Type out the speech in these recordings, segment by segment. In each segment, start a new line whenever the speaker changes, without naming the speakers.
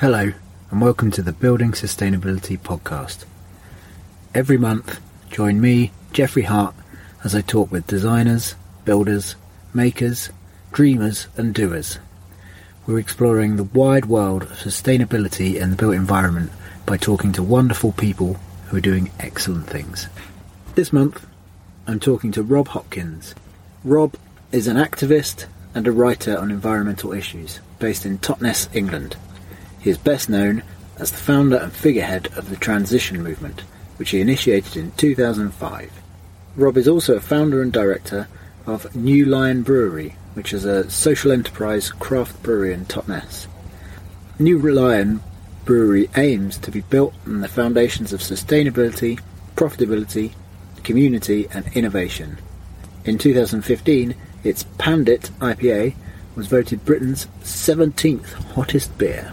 Hello, and welcome to the Building Sustainability Podcast. Every month, join me, Jeffrey Hart, as I talk with designers, builders, makers, dreamers, and doers. We're exploring the wide world of sustainability and the built environment by talking to wonderful people who are doing excellent things. This month, I'm talking to Rob Hopkins. Rob is an activist and a writer on environmental issues based in Totnes, England. He is best known as the founder and figurehead of the transition movement, which he initiated in 2005. Rob is also a founder and director of New Lion Brewery, which is a social enterprise craft brewery in Totnes. New Lion Brewery aims to be built on the foundations of sustainability, profitability, community, and innovation. In 2015, its Pandit IPA was voted Britain's 17th hottest beer.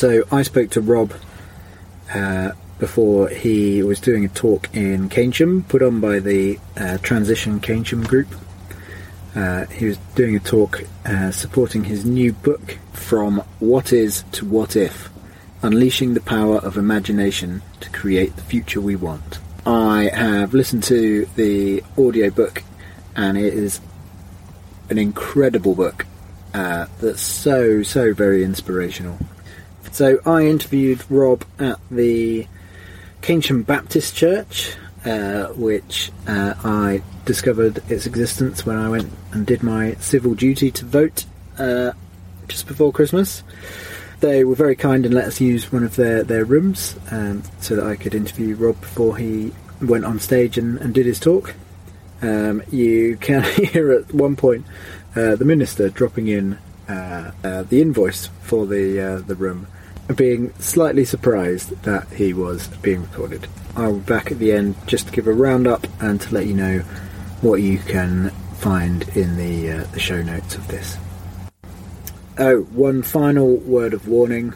So I spoke to Rob uh, before he was doing a talk in Keynsham, put on by the uh, Transition Keynsham Group. Uh, he was doing a talk uh, supporting his new book, From What Is to What If Unleashing the Power of Imagination to Create the Future We Want. I have listened to the audiobook, and it is an incredible book uh, that's so, so very inspirational. So I interviewed Rob at the Keynsham Baptist Church, uh, which uh, I discovered its existence when I went and did my civil duty to vote uh, just before Christmas. They were very kind and let us use one of their, their rooms um, so that I could interview Rob before he went on stage and, and did his talk. Um, you can hear at one point uh, the minister dropping in uh, uh, the invoice for the the room, being slightly surprised that he was being recorded. I'll be back at the end just to give a roundup and to let you know what you can find in the uh, the show notes of this. Oh, one final word of warning: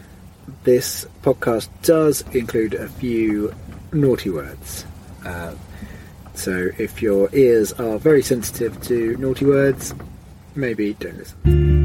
this podcast does include a few naughty words. Uh, so if your ears are very sensitive to naughty words, maybe don't listen.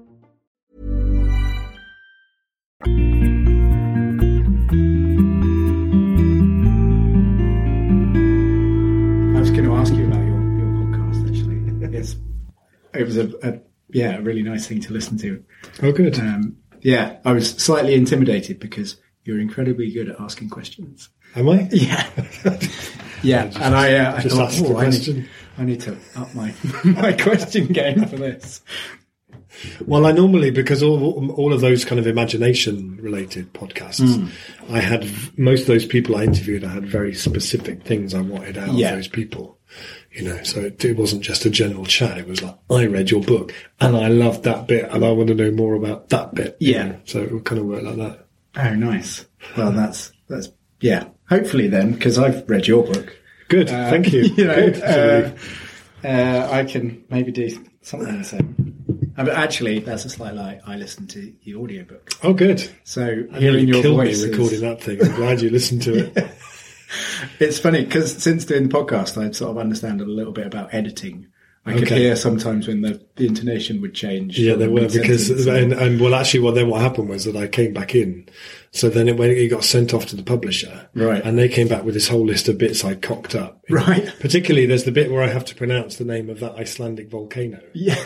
It was a, a yeah a really nice thing to listen to.
Oh, good.
Um, yeah, I was slightly intimidated because you're incredibly good at asking questions.
Am I?
Yeah, yeah.
just-
and I, uh, I
just
thought, oh, I need,
question.
I need to up my my question game for this.
Well, I normally because all all of those kind of imagination related podcasts,
Hmm.
I had most of those people I interviewed. I had very specific things I wanted out
Yeah.
of those people. You know, so it, it wasn't just a general chat. It was like I read your book and I loved that bit, and I want to know more about that bit. you
Yeah.
know. so it would kind of work like that.
Oh, nice. Well, that's that's
yeah, hopefully then, because I've read your book.
Good, thank you.
you know,
Good.
uh, uh, I can maybe do something the same. Uh, but actually, that's a slight lie. I listened to the audiobook.
oh, good.
So hearing
nearly
your
killed
voice
me recording that thing. I'm glad you listened to it.
It's funny because since doing the podcast, I sort of understand a little bit about editing. I could hear sometimes when the, the intonation would change.
Yeah, there were because and, and well, actually, well, then what happened was that I came back in. So then it, when it got sent off to the publisher,
Right.
and they came back with this whole list of bits I'd cocked up.
Right.
Particularly, there's the bit where I have to pronounce the name of that Icelandic volcano.
Yeah.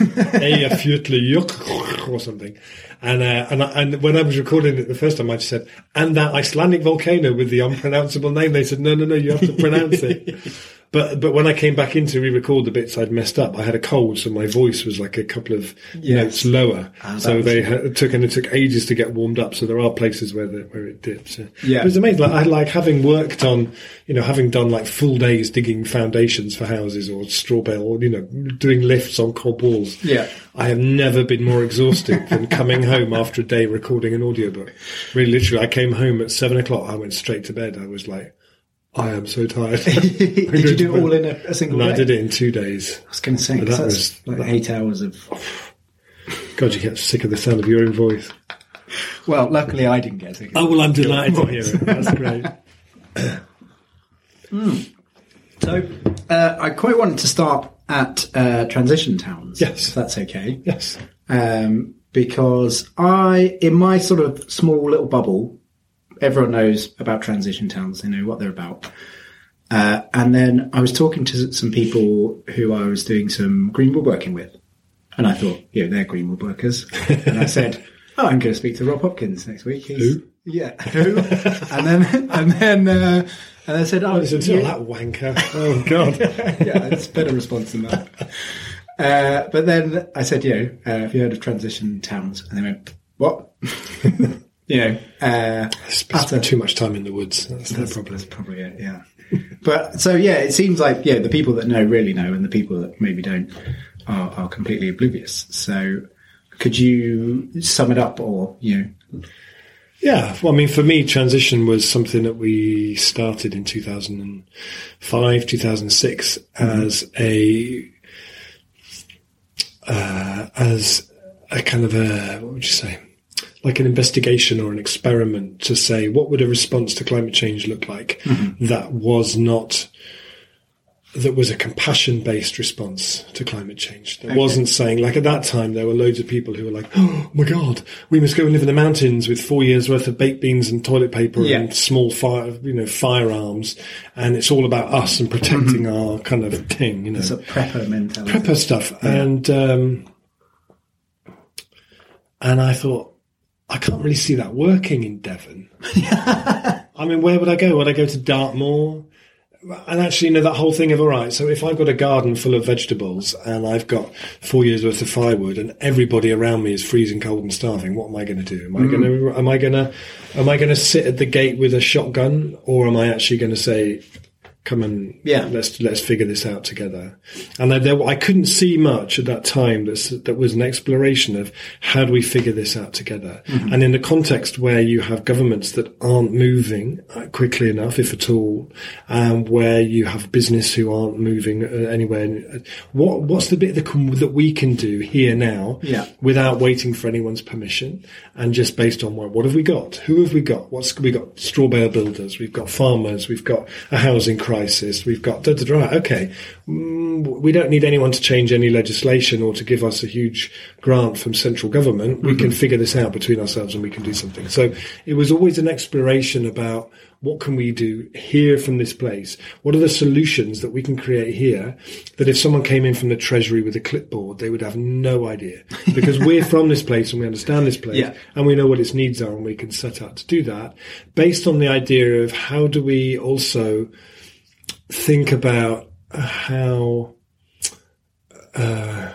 Eyjafjallajökull or something. And, uh, and, and when I was recording it the first time, I just said, and that Icelandic volcano with the unpronounceable name. They said, no, no, no, you have to pronounce it. But, but when I came back in to re-record the bits I'd messed up, I had a cold, so my voice was like a couple of
Yes.
notes lower.
Ah,
so they it took, and it took ages to get warmed up. So there are places where the, where it dips. Yeah.
Yeah.
It was amazing. Like, I like having worked on, you know, having done like full days digging foundations for houses or straw bale or, you know, doing lifts on cob walls.
Yeah.
I have never been more exhausted than coming home after a day recording an audiobook. Really, literally, I came home at seven o'clock. I went straight to bed. I was like, I am so tired.
Did you do it all in a, a single day?
I did it in two days.
I was going to say,
that was-
like eight hours of.
God, you get sick of the sound of your own voice.
Well, luckily I didn't get sick. of
Oh, well, I'm delighted to hear it. That's great.
So, uh, I quite wanted to start at uh, transition towns.
Yes.
if that's okay.
Yes.
um, because I, in my sort of small little bubble, everyone knows about transition towns. They know what they're about. Uh, and then I was talking to some people who I was doing some green woodworking with, and I thought, yeah, they're green woodworkers. and I said, oh, I'm going to speak to Rob Hopkins next week. He's,
Who?
Yeah, who? and then, and then, uh, and I said, oh,
to
yeah,
that wanker. Oh, God.
yeah, it's a better response than that. Uh, but then I said, you know, uh, have you heard of transition towns? And they went, what? You know, uh,
Spend too much time in the woods. That's no
that's,
problem.
that's probably it, yeah. but so, yeah, it seems like, yeah, the people that know really know and the people that maybe don't are, are completely oblivious. So could you sum it up or, you know,
Yeah, well, I mean, for me, transition was something that we started in 2005, 2006 as a, uh, as a kind of a, what would you say? Like an investigation or an experiment to say what would a response to climate change look like that was not that was a compassion based response to climate change. That wasn't saying, like at that time, there were loads of people who were like, oh my God, we must go and live in the mountains with four years worth of baked beans and toilet paper
Yeah.
and small fire, you know, firearms. And it's all about us and protecting our kind of thing, you know,
sort of prepper mentality?
prepper stuff. And, um, and I thought, I can't really see that working in Devon. I mean, where would I go? Would I go to Dartmoor? And actually, you know, that whole thing of, all right, so if I've got a garden full of vegetables and I've got four years worth of firewood and everybody around me is freezing cold and starving, what am I going to do? Am I going to, mm. am I going to, am I going to sit at the gate with a shotgun or am I actually going to say, come and
Yeah.
let's let's figure this out together. And I, there, I couldn't see much at that time that that was an exploration of how do we figure this out together. And in a context where you have governments that aren't moving uh, quickly enough, if at all, um, where you have business who aren't moving uh, anywhere, uh, what what's the bit that, can, that we can do here now,
Yeah.
without waiting for anyone's permission and just based on what, what have we got? Who have we got? What's we got? Straw bale builders. We've got farmers. We've got a housing crisis. We've got da da da. Okay, mm, we don't need anyone to change any legislation or to give us a huge grant from central government. We can figure this out between ourselves and we can do something. So it was always an exploration about what can we do here from this place? What are the solutions that we can create here that if someone came in from the treasury with a clipboard, they would have no idea because we're from this place and we understand this place
Yeah.
and we know what its needs are and we can set out to do that based on the idea of how do we also think about how uh,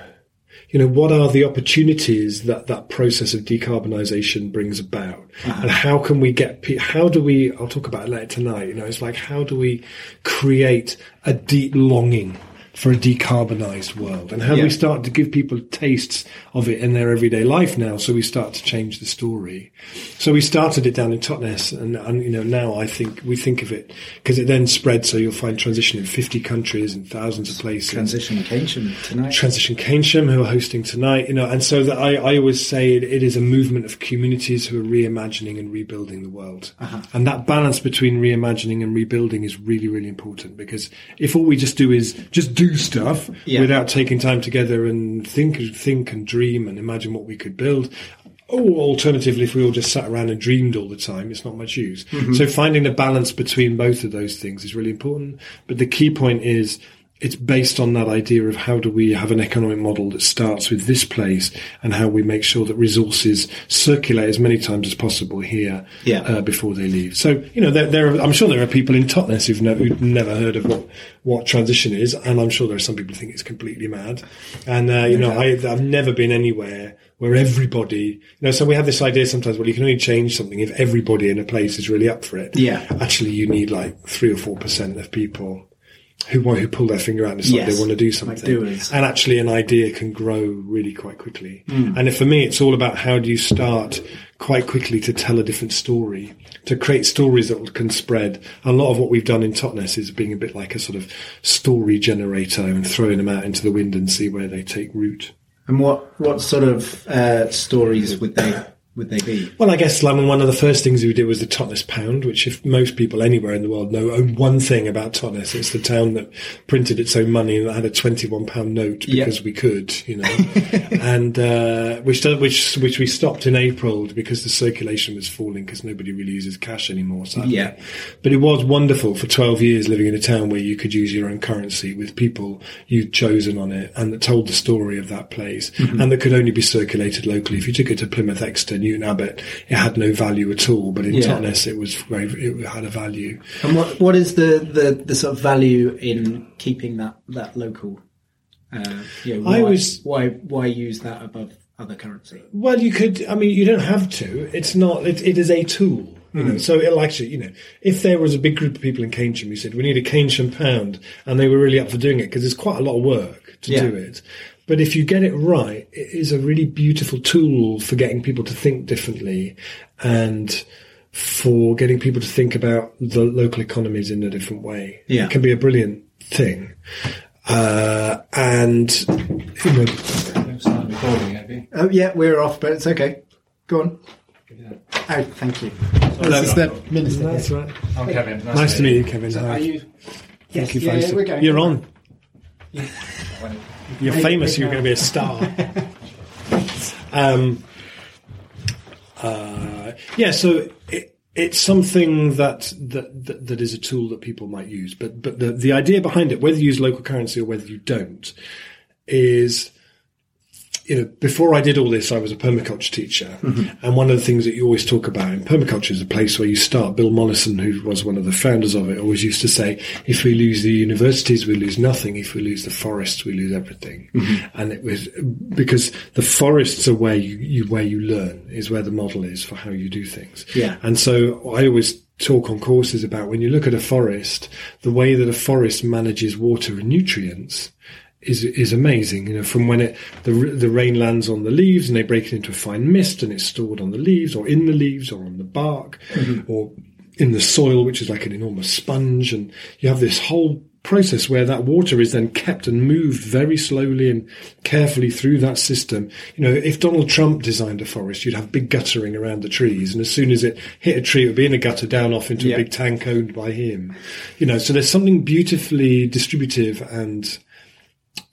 you know what are the opportunities that that process of decarbonisation brings about? And how can we get pe- how do we i'll talk about it later tonight you know it's like how do we create a deep longing for a decarbonised world, and how do
Yeah.
we start to give people tastes of it in their everyday life now? So we start to change the story. So we started it down in Totnes, and, and you know now I think we think of it because it then spread. So you'll find transition in fifty countries and thousands of places.
Transition Keynsham tonight.
Transition Keynsham, who are hosting tonight, you know, and so that I, I always say it, it is a movement of communities who are reimagining and rebuilding the world.
Uh-huh.
And that balance between reimagining and rebuilding is really, really important because if all we just do is just do stuff
Yeah.
without taking time together and think, think and dream and imagine what we could build, or alternatively, if we all just sat around and dreamed all the time, it's not much use.
Mm-hmm.
So finding the balance between both of those things is really important. But the key point is it's based on that idea of how do we have an economic model that starts with this place and how we make sure that resources circulate as many times as possible here
Yeah.
uh, before they leave. So, you know, there, there are, I'm sure there are people in Totnes who've, no, who've never heard of what, what transition is. And I'm sure there are some people who think it's completely mad. And, uh, you know, I, I've never been anywhere where everybody, you know, so we have this idea sometimes, well, you can only change something if everybody in a place is really up for it.
Yeah.
Actually, you need like three or four percent of people who want, who pull their finger out and decide
Yes.
they want to do
Like
something.
doers.
And actually an idea can grow really quite quickly.
Mm.
And for me, it's all about how do you start quite quickly to tell a different story, to create stories that can spread. A lot of what we've done in Totnes is being a bit like a sort of story generator and throwing them out into the wind and see where they take root.
And what what sort of uh, stories would they would they be?
Well, I guess like, one of the first things we did was the Totnes pound, which if most people anywhere in the world know one thing about Totnes, it's the town that printed its own money and had a twenty-one pound note because we could, you know, and uh, which which which we stopped in April because the circulation was falling because nobody really uses cash anymore. Sadly.
Yeah.
but it was wonderful for twelve years living in a town where you could use your own currency with people you'd chosen on it and that told the story of that place
Mm-hmm.
and that could only be circulated locally. If you took it to Plymouth, Exeter, Newton Abbot, it had no value at all. But in
Yeah.
Totnes, it was very, it had a value.
And what what is the, the, the sort of value in keeping that that local? Uh, you know, why,
I was-
why why use that above other currency?
Well, you could. I mean, you don't have to. It's not. It, it is a tool. You know, so it'll actually, you know, if there was a big group of people in Keynsham who said we need a Keynsham pound, and they were really up for doing it because there's quite a lot of work to
Yeah.
do it. But if you get it right, it is a really beautiful tool for getting people to think differently, and for getting people to think about the local economies in a different way.
Yeah.
it can be a brilliant thing. Uh, and you know,
Oh yeah, we're off, but it's okay. Go on. Oh, thank you. This is the minister.
that's right.
I'm Kevin.
Nice to meet you, Kevin.
So are you?
Thank
Yes,
you,
yeah, yeah, we're going.
You're on. You're
Make-
famous.
make
You're going to be a star. um, uh, yeah. So it, it's something that, that that that is a tool that people might use, but but the the idea behind it, whether you use local currency or whether you don't, is you know, before I did all this, I was a permaculture teacher. Mm-hmm. And one of the things that you always talk about in permaculture is a place where you start. Bill Mollison, who was one of the founders of it, always used to say, if we lose the universities, we lose nothing. If we lose the forests, we lose everything. Mm-hmm. And it was because the forests are where you, you, where you learn is where the model is for how you do things.
Yeah.
And so I always talk on courses about when you look at a forest, the way that a forest manages water and nutrients is is amazing. You know, from when it the the rain lands on the leaves and they break it into a fine mist and it's stored on the leaves or in the leaves or on the bark mm-hmm. or in the soil, which is like an enormous sponge, and you have this whole process where that water is then kept and moved very slowly and carefully through that system. You know, if Donald Trump designed a forest, you'd have big guttering around the trees, and as soon as it hit a tree, it would be in a gutter down off into
Yeah.
a big tank owned by him. You know, so there's something beautifully distributive and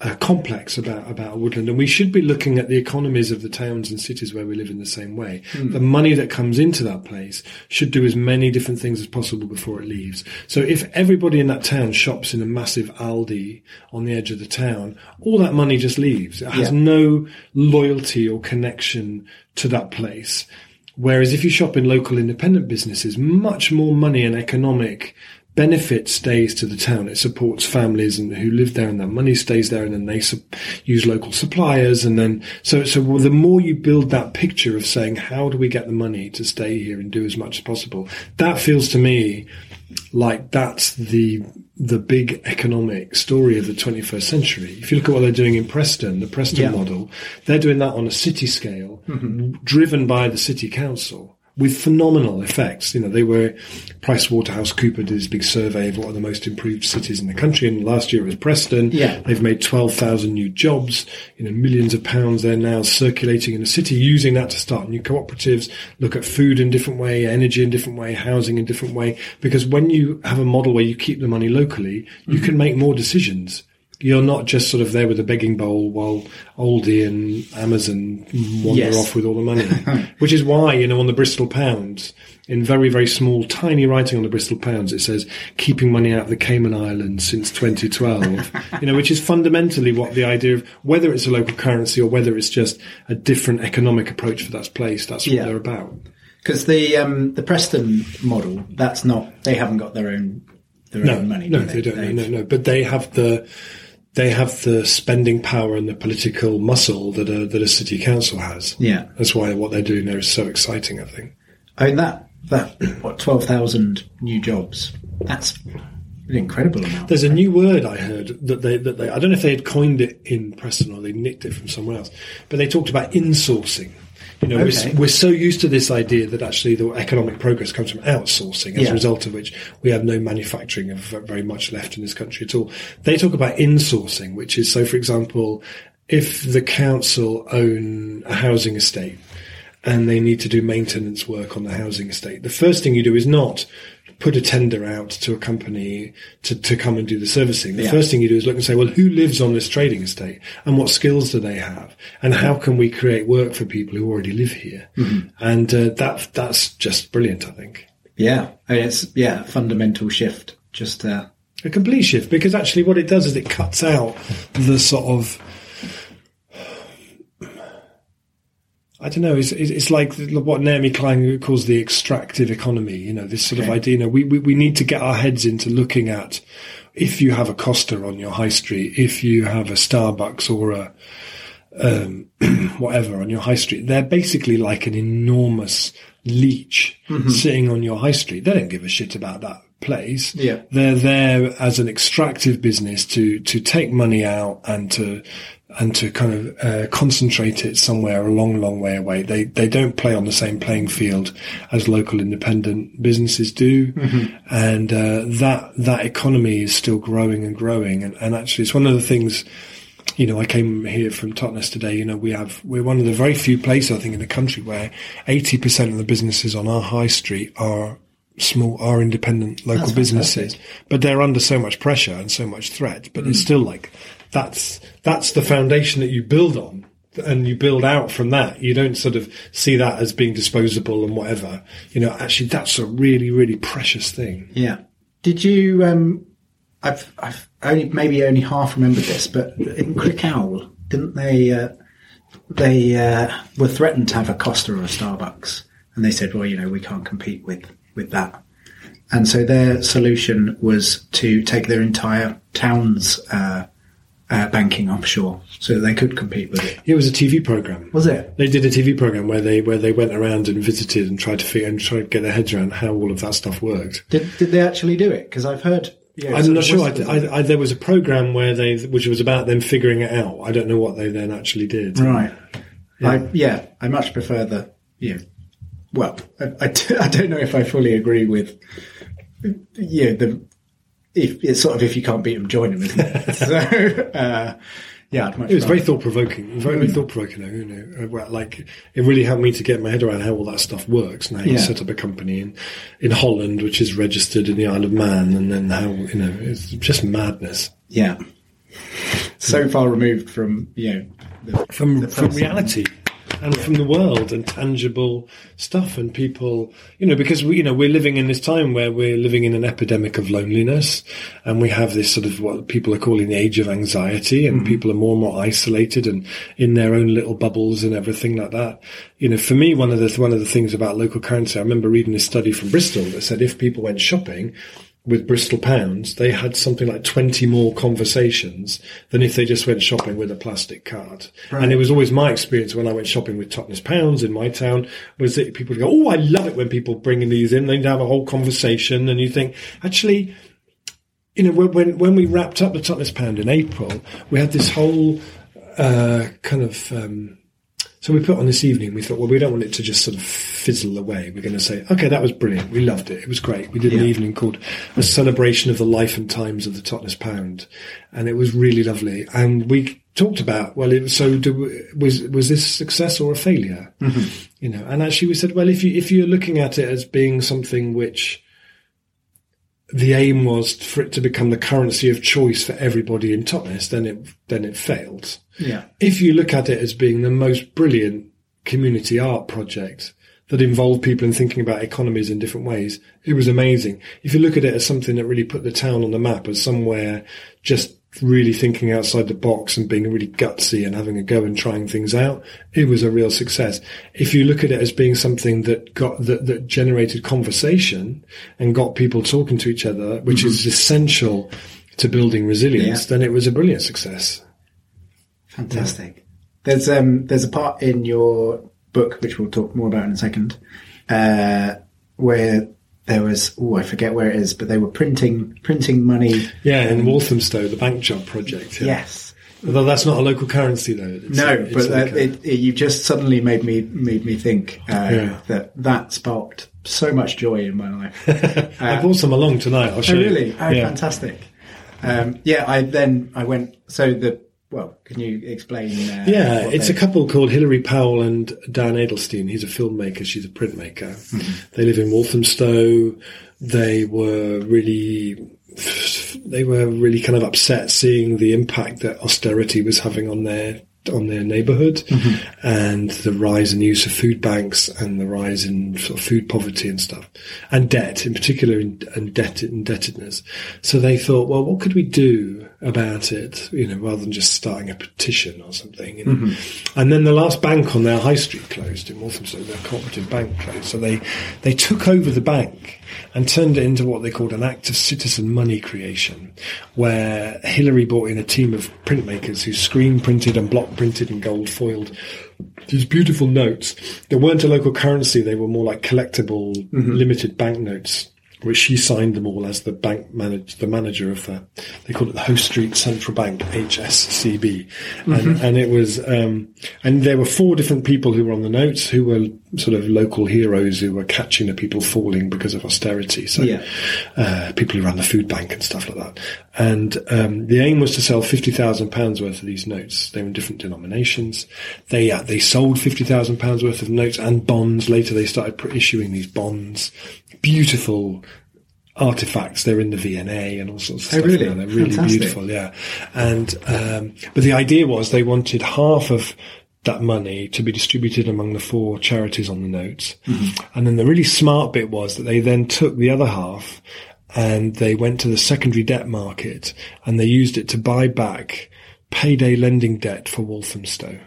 uh, complex about about woodland, and we should be looking at the economies of the towns and cities where we live in the same way. The money that comes into that place should do as many different things as possible before it leaves. So if everybody in that town shops in a massive Aldi on the edge of the town, all that money just leaves. It has
Yeah.
no loyalty or connection to that place. Whereas if you shop in local independent businesses, much more money and economic benefit stays to the town. It supports families and who live there and that money stays there and then they sup- use local suppliers. And then, so, so the more you build that picture of saying, how do we get the money to stay here and do as much as possible? That feels to me like that's the the big economic story of the 21st century. If you look at what they're doing in Preston, the Preston
Yeah.
model, they're doing that on a city scale, mm-hmm. driven by the city council with phenomenal effects. You know, they were Price Waterhouse Cooper did this big survey of what are the most improved cities in the country, and last year it was Preston.
Yeah.
They've made 12,000 new jobs, you know, millions of pounds they're now circulating in the city, using that to start new cooperatives, look at food in different way, energy in different way, housing in different way. Because when you have a model where you keep the money locally, you mm-hmm. can make more decisions. You're not just sort of there with a begging bowl while Aldi and Amazon wander
Yes.
off with all the money. Which is why, you know, on the Bristol Pound, in very, very small, tiny writing on the Bristol Pounds, it says keeping money out of the Cayman Islands since 2012. you know, which is fundamentally what the idea of whether it's a local currency or whether it's just a different economic approach for that place. That's what
Yeah.
they're about.
Because the um, the Preston model, that's not. They haven't got their own their
No,
own money.
no,
do
they don't. No, no, no. But they have the they have the spending power and the political muscle that a that a city council has.
Yeah.
that's why what they're doing there is so exciting. I think.
I mean that that what twelve thousand new jobs. That's an incredible amount.
There's a new word I heard that they that they I don't know if they had coined it in Preston or they nicked it from somewhere else, but they talked about insourcing. You know,
Okay.
we're, we're so used to this idea that actually the economic progress comes from outsourcing, as
Yeah.
a result of which we have no manufacturing of very much left in this country at all. They talk about insourcing, which is so, for example, if the council own a housing estate and they need to do maintenance work on the housing estate, the first thing you do is not put a tender out to a company to, to come and do the servicing. The
Yeah.
first thing you do is look and say, well, who lives on this trading estate and what skills do they have? And how can we create work for people who already live here? And uh, that that's just brilliant, I think.
Yeah, I mean, it's yeah, fundamental shift. Just uh,
A complete shift because actually what it does is it cuts out the sort of I don't know. It's, it's like what Naomi Klein calls the extractive economy. You know, this sort of idea. You know, we, we we need to get our heads into looking at if you have a Costa on your high street, if you have a Starbucks or a um, whatever on your high street, they're basically like an enormous leech sitting on your high street. They don't give a shit about that place.
Yeah.
They're there as an extractive business to, to take money out and to, and to kind of uh, concentrate it somewhere a long, long way away. They they don't play on the same playing field as local independent businesses do, and uh, that that economy is still growing and growing. And, and actually, it's one of the things you know, I came here from Totnes today. You know, we have we're one of the very few places I think in the country where eighty percent of the businesses on our high street are small, are independent local
That's
businesses,
fantastic.
but they're under so much pressure and so much threat. But it's still like that's that's the foundation that you build on. And you build out from that. You don't sort of see that as being disposable and whatever. You know, actually, that's a really, really precious thing.
yeah. Did you? Um, I've I've only maybe only half remembered this, but in Crickhowell, didn't they? Uh, they uh, were threatened to have a Costa or a Starbucks, and they said, "Well, you know, we can't compete with with that." And so their solution was to take their entire town's uh, uh, banking offshore, so they could compete with it.
It was a TV program.
Was it?
They did a TV program where they where they went around and visited and tried to figure and tried to get their heads around how all of that stuff worked.
Did did they actually do it? Because I've heard. Yeah,
I'm not sure. I. I, I, there was a program where they, which was about them figuring it out. I don't know what they then actually did.
Right. Yeah. I, yeah, I much prefer the, yeah. Well, I, I, d- I don't know if I fully agree with, yeah, the, if it's sort of if you can't beat them, join them, isn't it? so, uh, yeah, I'd much
It was very thought provoking. Very, very thought provoking. You know, uh, like it really helped me to get my head around how all that stuff works and how you
Yeah.
set up a company in in Holland, which is registered in the Isle of Man, and then how you know it's just madness
yeah. So far removed from, you know, the,
from
the
from reality and from the world and tangible stuff and people you know because we you know we're living in this time where we're living in an epidemic of loneliness and we have this sort of what people are calling the age of anxiety and mm-hmm. people are more and more isolated and in their own little bubbles and everything like that. You know for me one of the one of the things about local currency I remember reading a study from Bristol that said if people went shopping with Bristol pounds, they had something like 20 more conversations than if they just went shopping with a plastic card. And it was always my experience when I went shopping with Totnes pounds in my town was that people would go, Oh, I love it when people bring these in. They'd have a whole conversation and you think, actually, you know, when- when when we wrapped up the Totnes Pound in April, we had this whole uh, kind of. Um, so we put on this evening. We thought, well, we don't want it to just sort of fizzle away. We're going to say, okay, that was brilliant. We loved it. It was great. We did an evening called a celebration of the life and times of the Totnes Pound, and it was really lovely. And we talked about, well, it so do, was was this a success or a failure? Mm-hmm. You know, and actually we said, well, if you if you're looking at it as being something which the aim was for it to become the currency of choice for everybody in Totnes, then it then it failed.
Yeah.
If you look at it as being the most brilliant community art project that involved people in thinking about economies in different ways, it was amazing. If you look at it as something that really put the town on the map as somewhere just really thinking outside the box and being really gutsy and having a go and trying things out, it was a real success. If you look at it as being something that got that, that generated conversation and got people talking to each other, which is essential to building resilience,
Yeah.
then it was a brilliant success.
Fantastic. There's um there's a part in your book which we'll talk more about in a second, uh, where there was oh I forget where it is, but they were printing printing money.
Yeah, in Walthamstow, the bank job project. Yeah.
Yes.
Although that's not a local currency, though. It's
No,
it's
but
like
uh,
a-
it, it, you just suddenly made me made me think uh,
Yeah.
that that sparked so much joy in my life.
I brought some along tonight. I'll show
Oh,
you.
really? Oh,
yeah.
fantastic. Um, yeah, I then I went. So the well, can you explain? Uh,
Yeah, it's a couple called Hilary Powell and Dan Edelstein. He's a filmmaker, she's a printmaker. They live in Walthamstow. They were really, they were really kind of upset seeing the impact that austerity was having on their on their neighbourhood and the rise in use of food banks and the rise in sort of food poverty and stuff and debt in particular and debt indebtedness. So they thought, well, what could we do about it? You know, rather than just starting a petition or something. You know? Mm-hmm. And then the last bank on their high street closed in Walthamstow. Their cooperative bank closed. So they they took over the bank and turned it into what they called an act of citizen money creation, where Hilary brought in a team of printmakers who screen printed and block printed and gold foiled these beautiful notes. They weren't a local currency; they were more like collectible, mm-hmm. limited banknotes. Which she signed them all as the bank manage, the manager of the, they call it the Hoe Street Central Bank HSCB, and, and it was, um, and there were four different people who were on the notes who were sort of local heroes who were catching the people falling because of austerity. So,
Yeah.
uh, people who ran the food bank and stuff like that. And um, the aim was to sell fifty thousand pounds worth of these notes. They were in different denominations. They uh, they sold fifty thousand pounds worth of notes and bonds. Later, they started issuing these bonds. Beautiful artifacts. They're in the V&A and all sorts of
Oh,
stuff.
really?
now. They're really
Fantastic.
beautiful. Yeah. And um, but the idea was they wanted half of that money to be distributed among the four charities on the notes. And then the really smart bit was that they then took the other half and they went to the secondary debt market and they used it to buy back payday lending debt for Walthamstow.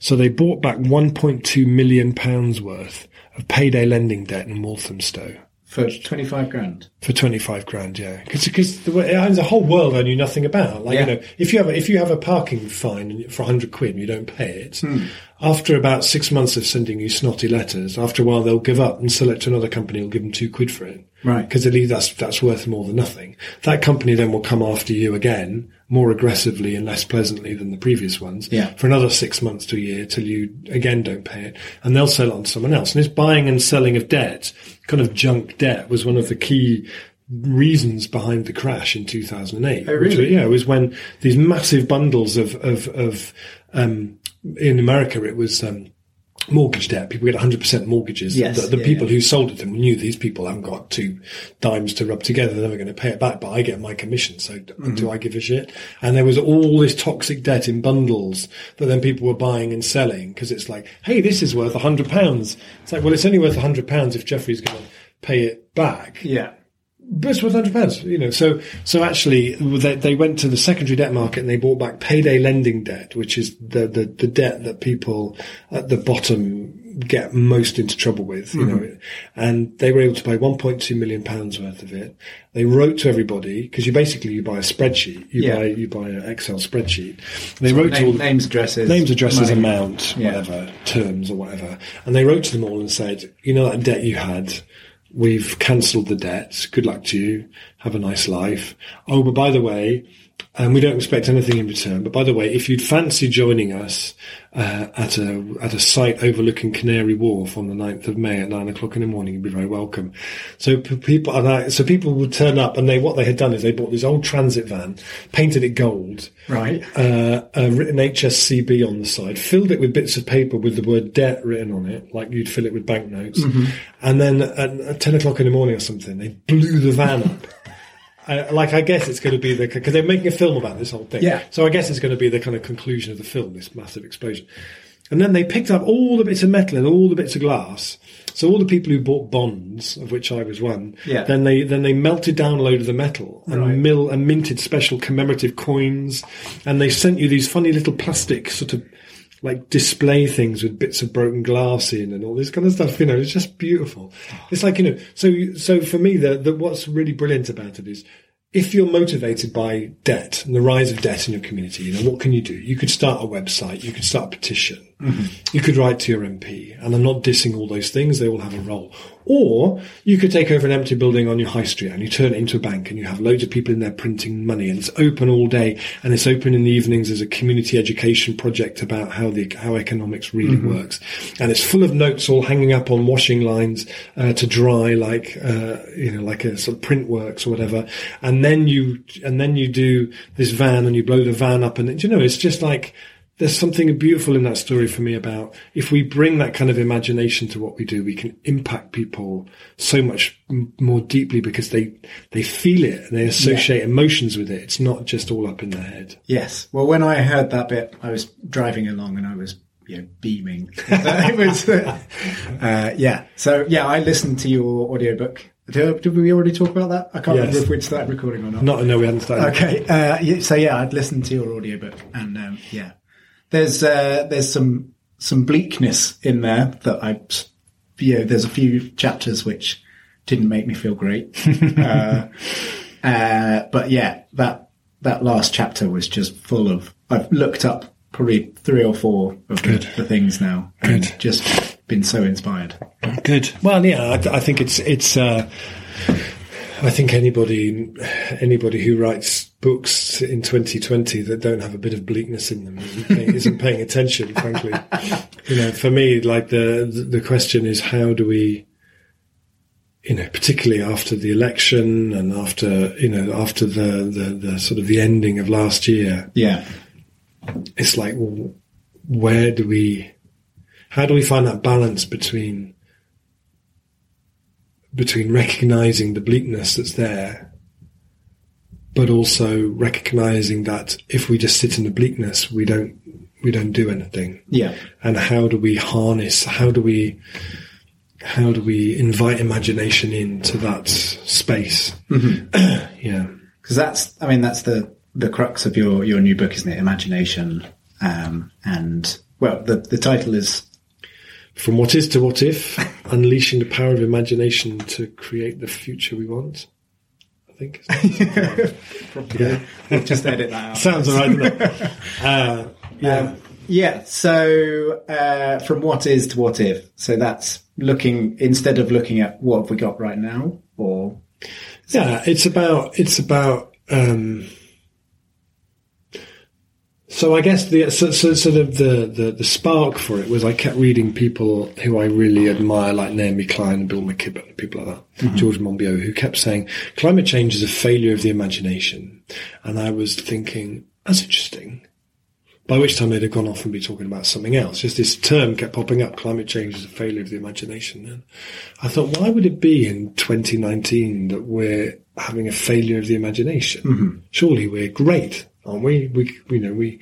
So they bought back 1.2 million pounds worth of payday lending debt in Walthamstow
for twenty five grand.
for 25 grand, yeah. Because the way- there's a whole world I knew nothing about. Like,
Yeah.
you know, if you have a, if you have a parking fine for 100 quid and you don't pay it,
Hmm.
after about six months of sending you snotty letters, after a while they'll give up and sell it to another company who'll give them two quid for it.
Right.
Because at least that's, that's worth more than nothing. That company then will come after you again, more aggressively and less pleasantly than the previous ones,
Yeah.
for another six months to a year till you again don't pay it, and they'll sell it on to someone else. And this buying and selling of debt, kind of junk debt, was one of the key reasons behind the crash in 2008.
Oh,
which,
really?
yeah, it was when these massive bundles of, of, of um, in America, it was, um, mortgage debt. People get 100% mortgages.
Yes,
the the
yeah,
people
yeah.
who sold it to them knew these people haven't got two dimes to rub together. They're never going to pay it back, but I get my commission. So d-
Mm-hmm.
do I give a shit? And there was all this toxic debt in bundles that then people were buying and selling because it's like, hey, this is worth 100 pounds. It's like, well, it's only worth 100 pounds if Jeffrey's going to pay it back
Yeah.
But it's worth hundred pounds, you know. So, so actually, they, they went to the secondary debt market and they bought back payday lending debt, which is the, the, the debt that people at the bottom get most into trouble with, you know. Mm-hmm. And they were able to pay 1.2 million pounds worth of it. They wrote to everybody because you basically you buy a spreadsheet, you
Yeah.
buy you buy an Excel spreadsheet. They wrote to all the,
names, addresses,
names, addresses,
money.
amount,
Yeah.
whatever, terms or whatever. And they wrote to them all and said, you know, that debt you had, we've cancelled the debt. Good luck to you. have a nice life. Oh, but by the way, and we don't expect anything in return. But by the way, if you'd fancy joining us uh, at a at a site overlooking Canary Wharf on the 9th of May at nine o'clock in the morning, you'd be very welcome. So p- people, and I, so people would turn up, and they what they had done is they bought this old transit van, painted it gold,
Right.
uh, uh, written HSCB on the side, filled it with bits of paper with the word debt written on it, like you'd fill it with banknotes. And then at, at 10 o'clock in the morning or something, they blew the van up. Uh, like I guess it's going to be the because they're making a film about this whole thing.
Yeah.
So I guess it's going to be the kind of conclusion of the film, this massive explosion. And then they picked up all the bits of metal and all the bits of glass. So all the people who bought bonds, of which I was one,
Yeah.
then they then they melted down a load of the metal and
Right.
mill and minted special commemorative coins, and they sent you these funny little plastic sort of like display things with bits of broken glass in and all this kind of stuff. You know, it's just beautiful. It's like you know. So so for me, the, the what's really brilliant about it is if you're motivated by debt and the rise of debt in your community, you know, what can you do? You could start a website, you could start a petition, you could write to your MP, and I'm not dissing all those things, they all have a role. Or you could take over an empty building on your high street and you turn it into a bank and you have loads of people in there printing money and it's open all day and it's open in the evenings as a community education project about how the, how economics really works. And it's full of notes all hanging up on washing lines, uh, to dry like, uh, you know, like a sort of print works or whatever. And then you, and then you do this van and you blow the van up and, you know, it's just like, there's something beautiful in that story for me about if we bring that kind of imagination to what we do, we can impact people so much m- more deeply because they they feel it and they associate emotions with it. It's not just all up in their head.
Yes. Well, when I heard that bit, I was driving along and I was, you know, beaming. it was, uh, yeah. So yeah, I listened to your audiobook. Did, did we already talk about that? I can't
Yes.
remember if we'd started recording or not.
Not no, we hadn't started.
Okay. Uh, so yeah, I'd listened to your audiobook and, um, yeah, there's, uh, there's some, some bleakness in there that I, you know, there's a few chapters which didn't make me feel great. uh, uh, but yeah, that, that last chapter was just full of, I've looked up probably three or four of the, the things now and
Good.
just been so inspired.
Good. Well, yeah, I, I think it's it's. Uh, I think anybody anybody who writes books in 2020 that don't have a bit of bleakness in them isn't paying, isn't paying attention. Frankly, you know, for me, like the the question is how do we, you know, particularly after the election and after you know after the the, the sort of the ending of last year,
Yeah.
it's like well, where do we how do we find that balance between between recognizing the bleakness that's there but also recognizing that if we just sit in the bleakness we don't we don't do anything.
Yeah.
and how do we harness how do we how do we invite imagination into that space? Yeah.
Because that's i mean that's the the crux of your your new book isn't it? Imagination. Um and well the the title is
From what is to what if, unleashing the power of imagination to create the future we want. Think. yeah.
we'll just edit that out
Sounds alright. Uh, yeah.
Um, yeah so uh from what is to what if so that's looking instead of looking at what have we got right now or
yeah, it's about, it's about, um, so I guess the so, so sort of the, the the spark for it was I kept reading people who I really admire, like Naomi Klein and Bill McKibben, and people like that, mm-hmm. George Monbiot, who kept saying climate change is a failure of the imagination, and I was thinking that's interesting. By which time they'd have gone off and be talking about something else. Just this term kept popping up: climate change is a failure of the imagination. And I thought, why would it be in 2019 that we're having a failure of the imagination? Mm-hmm. Surely we're great, aren't we? We, you know, we,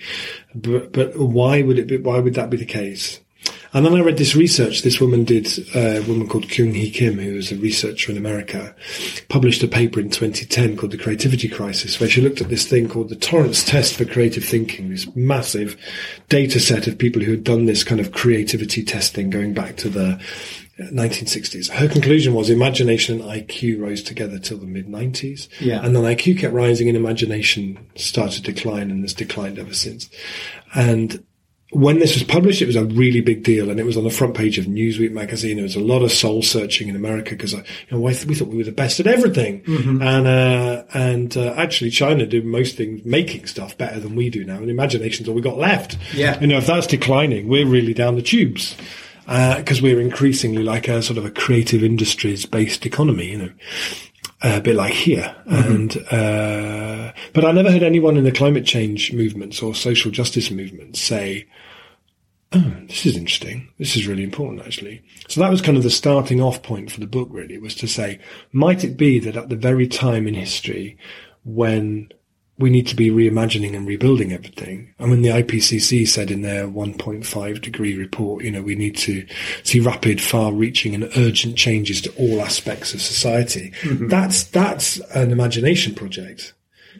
but, but why would it be, why would that be the case? And then I read this research this woman did, uh, a woman called Kyung Hee Kim, who was a researcher in America, published a paper in 2010 called The Creativity Crisis, where she looked at this thing called the Torrance Test for Creative Thinking, this massive data set of people who had done this kind of creativity testing going back to the 1960s. Her conclusion was imagination and IQ rose together till the mid 90s.
Yeah.
And then IQ kept rising and imagination started to decline and has declined ever since. And when this was published, it was a really big deal, and it was on the front page of Newsweek magazine. There was a lot of soul searching in America because you know we thought we were the best at everything,
Mm-hmm.
and uh, and uh, actually China do most things making stuff better than we do now, and imagination's all we got left.
Yeah.
you know if that's declining, we're really down the tubes Uh, because we're increasingly like a sort of a creative industries based economy, you know uh, a bit like here. Mm-hmm. And uh, but I never heard anyone in the climate change movements or social justice movements say, "Oh, this is interesting. This is really important, actually." So that was kind of the starting off point for the book. Really, was to say, might it be that at the very time in history when we need to be reimagining and rebuilding everything. And when the IPCC said in their 1.5 degree report, you know, we need to see rapid, far reaching and urgent changes to all aspects of society. Mm-hmm. That's, that's an imagination project.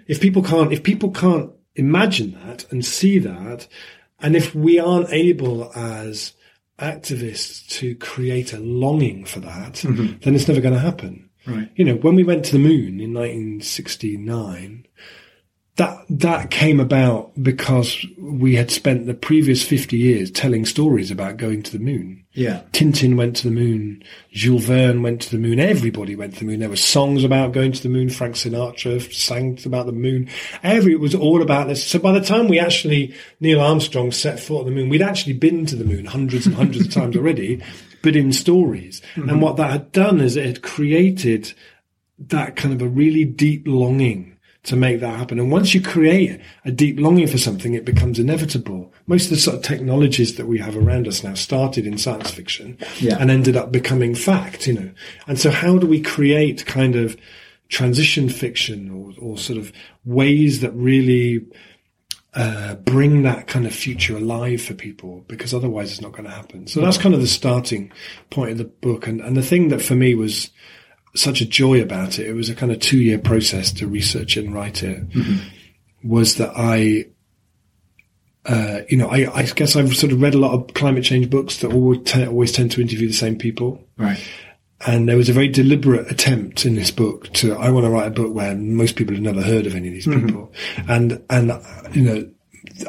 If people can't, if people can't imagine that and see that, and if we aren't able as activists to create a longing for that, mm-hmm. then it's never going to happen.
Right.
You know, when we went to the moon in 1969, that that came about because we had spent the previous 50 years telling stories about going to the moon.
Yeah.
Tintin went to the moon. Jules Verne went to the moon. Everybody went to the moon. There were songs about going to the moon. Frank Sinatra sang about the moon. Every, it was all about this. So by the time we actually, Neil Armstrong set foot on the moon, we'd actually been to the moon hundreds and hundreds of times already, but in stories. And mm-hmm. what that had done is it had created that kind of a really deep longing to make that happen. And once you create a deep longing for something, it becomes inevitable. Most of the sort of technologies that we have around us now started in science fiction
Yeah.
and ended up becoming fact, you know. And so how do we create kind of transition fiction or, or sort of ways that really uh, bring that kind of future alive for people because otherwise it's not going to happen. So that's kind of the starting point of the book. And, and the thing that for me was such a joy about it, it was a kind of two year process to research and write it, was that I, uh, you know, I, I guess I've sort of read a lot of climate change books that always, te- always tend to interview the same people.
Right.
And there was a very deliberate attempt in this book to, I want to write a book where most people have never heard of any of these people. And, and, uh, you know,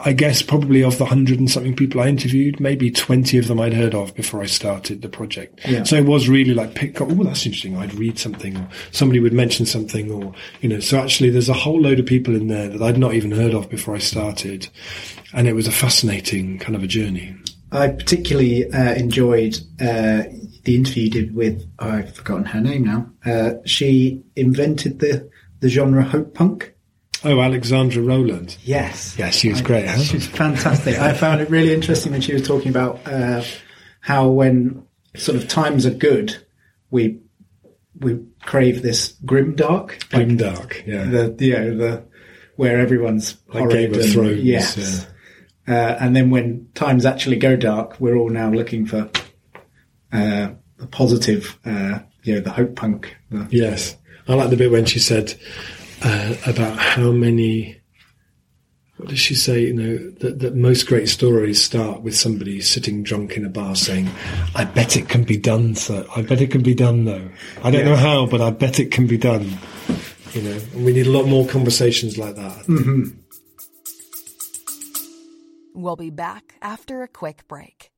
I guess probably of the hundred and something people I interviewed, maybe 20 of them I'd heard of before I started the project.
Yeah.
So it was really like pick, oh, that's interesting. I'd read something or somebody would mention something or, you know, so actually there's a whole load of people in there that I'd not even heard of before I started. And it was a fascinating kind of a journey.
I particularly uh, enjoyed uh, the interview you did with oh, I've forgotten her name now. Uh, she invented the the genre hope punk.
Oh, Alexandra Rowland.
Yes.
Yeah, she was great, huh?
She was fantastic. I found it really interesting when she was talking about uh, how when sort of times are good, we we crave this grim dark,
Grim dark, yeah.
the you know the where everyone's
Like Game of Thrones,
Yes. Uh, and then when times actually go dark, we're all now looking for uh, a positive, uh, you know, the hope punk. The,
Yes. I like the bit when she said uh, about how many. What does she say? You know that, that most great stories start with somebody sitting drunk in a bar saying, "I bet it can be done, sir. I bet it can be done, though. I don't know how, but I bet it can be done." You know, and we need a lot more conversations like that.
We'll be back after a quick break.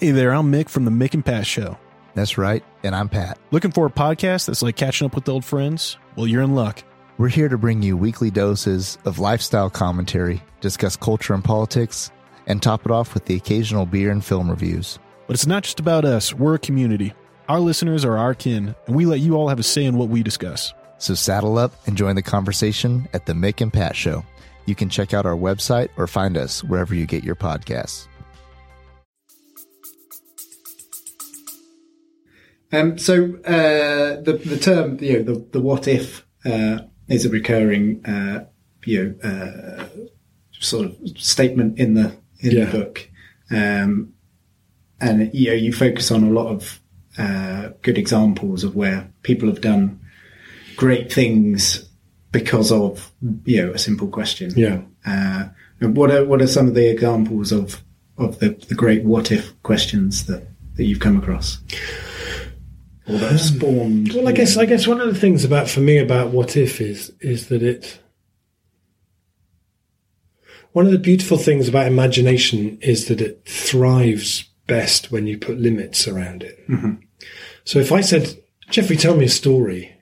Hey there, I'm Mick from the Mick and Pat Show.
That's right. And I'm Pat.
Looking for a podcast that's like catching up with old friends? Well, you're in luck.
We're here to bring you weekly doses of lifestyle commentary, discuss culture and politics, and top it off with the occasional beer and film reviews.
But it's not just about us, we're a community. Our listeners are our kin, and we let you all have a say in what we discuss.
So saddle up and join the conversation at the Mick and Pat Show. You can check out our website or find us wherever you get your podcasts.
Um, so uh, the the term, you know, the the what if uh, is a recurring, uh, you know, uh, sort of statement in the in
Yeah.
the book, um, and you know, you focus on a lot of uh, good examples of where people have done great things because of you know a simple question.
Yeah.
Uh, and what are what are some of the examples of of the, the great what if questions that, that you've come across? Or that spawned.
Well, I guess I guess one of the things about for me about what if is is that it. one of the beautiful things about imagination is that it thrives best when you put limits around it. Mm-hmm. So if I said, Jeffrey, tell me a story,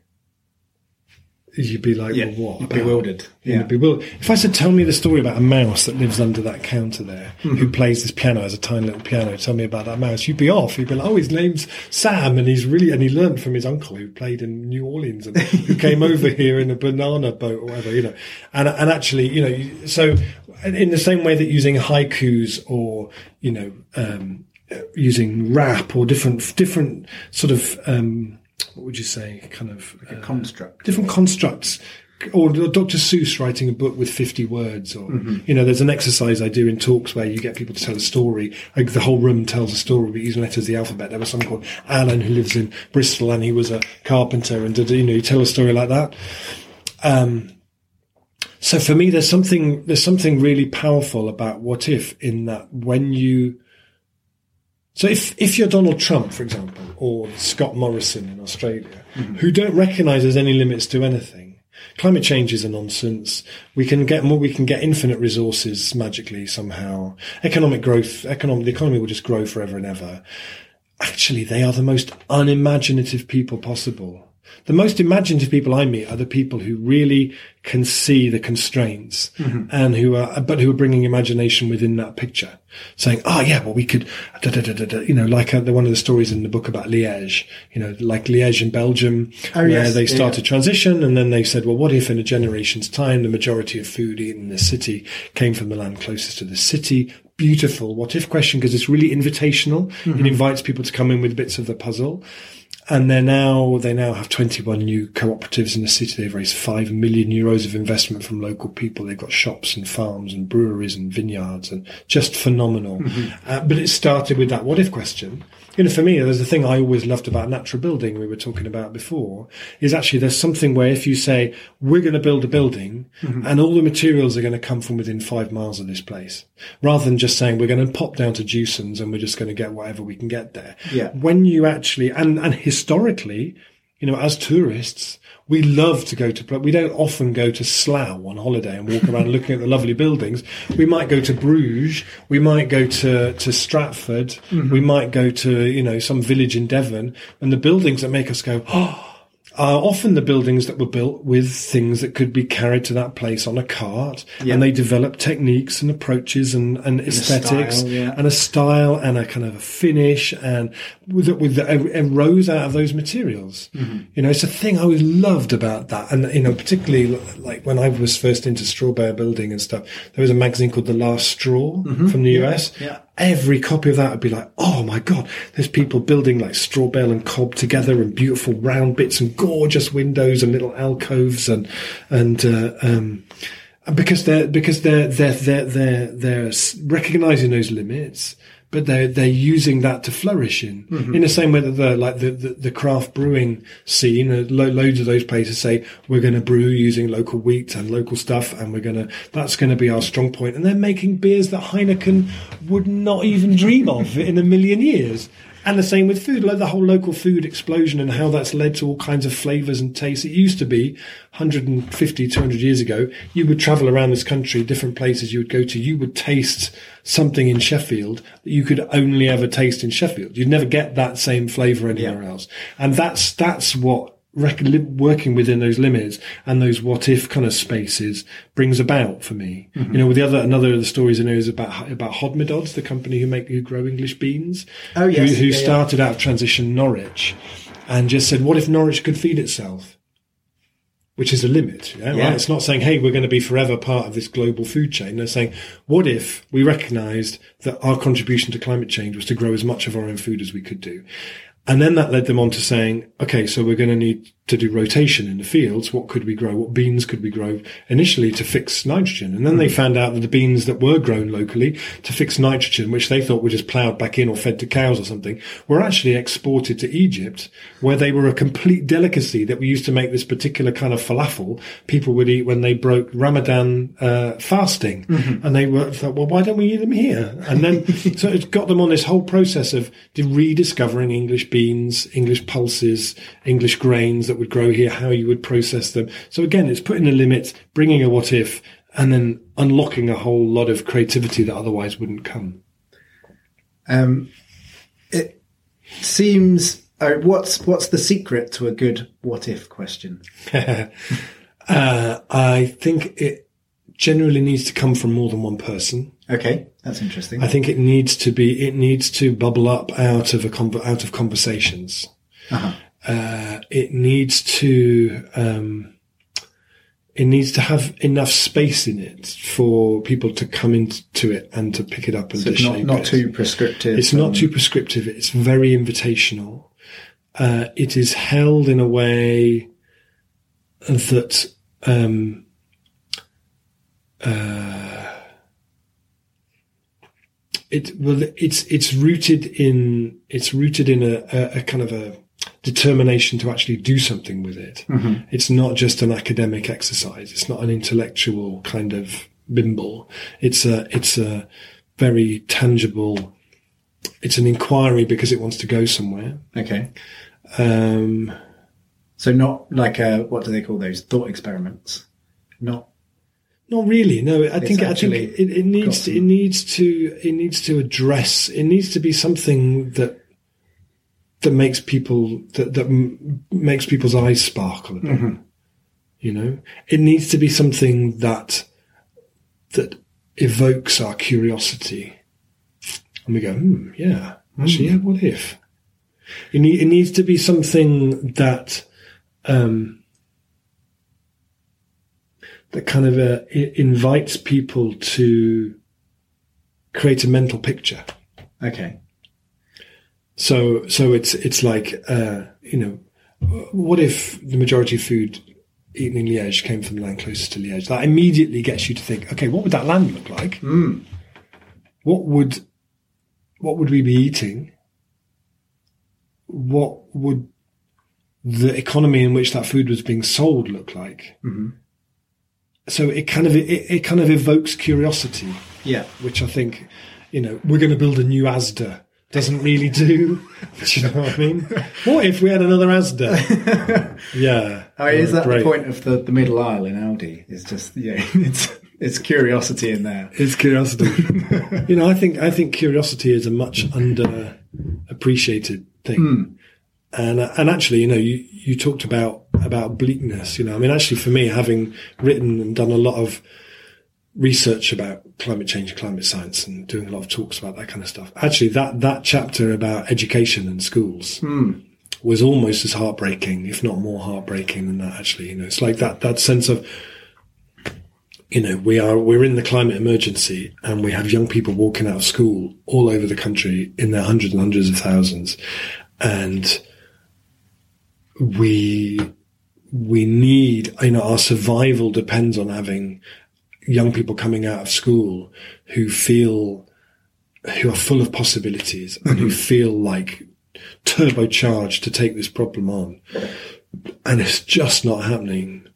you'd be like,
Yeah,
well, what?
bewildered.
You'd
Yeah.
be bewildered. If I said, tell me the story about a mouse that lives under that counter there,
Mm-hmm.
who plays this piano as a tiny little piano, tell me about that mouse, you'd be off. You'd be like, oh, his name's Sam, and he's really, and he learned from his uncle who played in New Orleans and who came over here in a banana boat or whatever, you know. And, and actually, you know, so in the same way that using haikus or, you know, um, using rap or different, different sort of, um, what would you say, kind of uh,
construct.
different constructs. Or Dr. Seuss writing a book with 50 words, or, you know, there's an exercise I do in talks where you get people to tell a story. Like the whole room tells a story, but using letters of the alphabet. There was someone called Alan who lives in Bristol and he was a carpenter and did, you know, you tell a story like that. Um, so for me, there's something, there's something really powerful about what if in that when you, so if, if you're Donald Trump, for example, or Scott Morrison in Australia, mm-hmm. who don't recognize there's any limits to anything, climate change is a nonsense. We can get more, we can get infinite resources magically somehow. Economic growth, economic, the economy will just grow forever and ever. Actually, they are the most unimaginative people possible. The most imaginative people I meet are the people who really can see the constraints mm-hmm. and who are, but who are bringing imagination within that picture. Saying, oh yeah, well we could, da, da, da, you know, like uh, the, one of the stories in the book about Liège, you know, like Liège in Belgium,
Oh,
where
yes,
they started
yeah.
transition and then they said, well, what if in a generation's time the majority of food eaten in the city came from the land closest to the city? Beautiful what if question because it's really invitational. It mm-hmm. invites people to come in with bits of the puzzle. And they're now, they now have 21 new cooperatives in the city. They've raised 5 million euros of investment from local people. They've got shops and farms and breweries and vineyards and just phenomenal. Uh, but it started with that what if question. You know, for me, there's a thing I always loved about natural building we were talking about before is actually there's something where if you say, we're going to build a building mm-hmm. and all the materials are going to come from within five miles of this place, rather than just saying we're going to pop down to Jewson's and we're just going to get whatever we can get there
Yeah.
when you actually and and historically you know as tourists we love to go to we don't often go to Slough on holiday and walk around looking at the lovely buildings. We might go to Bruges we might go to to Stratford mm-hmm. we might go to you know some village in Devon and the buildings that make us go oh are often the buildings that were built with things that could be carried to that place on a cart,
Yeah.
and they developed techniques and approaches and, and aesthetics
style, yeah.
and a style and a kind of a finish and with with the, arose out of those materials.
Mm-hmm.
You know, it's a thing I always loved about that, and you know, particularly like when I was first into straw bale building and stuff. There was a magazine called The Last Straw from the US.
Mm-hmm. yeah.
Every copy of that would be like, oh my god, there's people building like straw bale and cob together and beautiful round bits and gorgeous windows and little alcoves and and uh, um, because they're because they're they're they're they're they're recognizing those limits, but they're they're using that to flourish in. In the same way that the like the the, the craft brewing scene, uh, lo- loads of those places say we're going to brew using local wheat and local stuff, and we're going to that's going to be our strong point, and they're making beers that Heineken would not even dream of in a million years. And the same with food, like the whole local food explosion and how that's led to all kinds of flavors and tastes. It used to be 150, 200 years ago, you would travel around this country, different places you would go to, you would taste something in Sheffield that you could only ever taste in Sheffield. You'd never get that same flavor anywhere else. And that's, that's what rec- li- working within those limits and those what if kind of spaces brings about for me.
Mm-hmm.
You know, with the other, another of the stories I know is about, about Hodmedods, the company who make, who grow English beans.
Oh, yes.
Who, who
Yeah, yeah.
started out of transition Norwich and just said, what if Norwich could feed itself? Which is a limit. Yeah,
Yeah.
Right? It's not saying, hey, we're going to be forever part of this global food chain. They're saying, what if we recognized that our contribution to climate change was to grow as much of our own food as we could do? And then that led them on to saying, okay, so we're going to need to do rotation in the fields. What could we grow? What beans could we grow initially to fix nitrogen? And then they found out that the beans that were grown locally to fix nitrogen, which they thought were just ploughed back in or fed to cows or something, were actually exported to Egypt, where they were a complete delicacy that we used to make this particular kind of falafel people would eat when they broke Ramadan uh, fasting. And they were thought, well, why don't we eat them here? And then so it got them on this whole process of rediscovering English beans, English pulses, English grains that would grow here, how you would process them. So again, it's putting a limit, bringing a what if, and then unlocking a whole lot of creativity that otherwise wouldn't come.
Um, it seems. Uh, what's what's the secret to a good what if question?
uh, I think it generally needs to come from more than one person.
Okay, that's interesting.
I think it needs to be. It needs to bubble up out of a out of conversations.
Uh-huh.
Uh, it needs to. Um, it needs to have enough space in it for people to come into it and to pick it up and
So
to
not, not
it.
too prescriptive.
It's not
um,
too prescriptive. It's very invitational. Uh, it is held in a way that um, uh, it well, it's it's rooted in it's rooted in a, a, a kind of a determination to actually do something with it.
Mhm.
It's not just an academic exercise. It's not an intellectual kind of bimble. It's a it's a very tangible. It's an inquiry because it wants to go somewhere.
Okay.
Um,
so not like a what do they call those thought experiments? Not
Not really. No, I
It's
think I think
actually
it, it needs to, it needs to it needs to address. It needs to be something that that makes people that that m- makes people's eyes sparkle a bit.
Mhm.
You know, it needs to be something that that evokes our curiosity, and we go, hmm, yeah, actually, yeah. What if? It, need, it needs to be something that. Um, that kind of uh, invites people to create a mental picture.
okay.
So, so it's it's like uh, you know, what if the majority of food eaten in Liège came from the land closest to Liège? That immediately gets you to think, okay, what would that land look like?
Mm.
What would what would we be eating? What would the economy in which that food was being sold look like?
Mhm.
So it kind of it, it kind of evokes curiosity.
Yeah.
which I think, you know, we're going to build a new Asda doesn't really do. Do you know what I mean? What if we had another Asda? yeah.
I mean, is that
great.
the point of the, the middle aisle in Aldi? It's just yeah, it's it's curiosity in there.
It's curiosity. you know, I think I think curiosity is a much under appreciated thing.
Hmm.
And and actually, you know, you you talked about about bleakness. You know, I mean, actually, for me, having written and done a lot of research about climate change and climate science and doing a lot of talks about that kind of stuff. Actually, that that chapter about education and schools
Hmm.
was almost as heartbreaking, if not more heartbreaking than that. Actually, you know, it's like that that sense of you know we are we're in the climate emergency and we have young people walking out of school all over the country in their hundreds and hundreds of thousands and we we need you know our survival depends on having young people coming out of school who feel who are full of possibilities and who feel like turbocharged to take this problem on. And it's just not happening.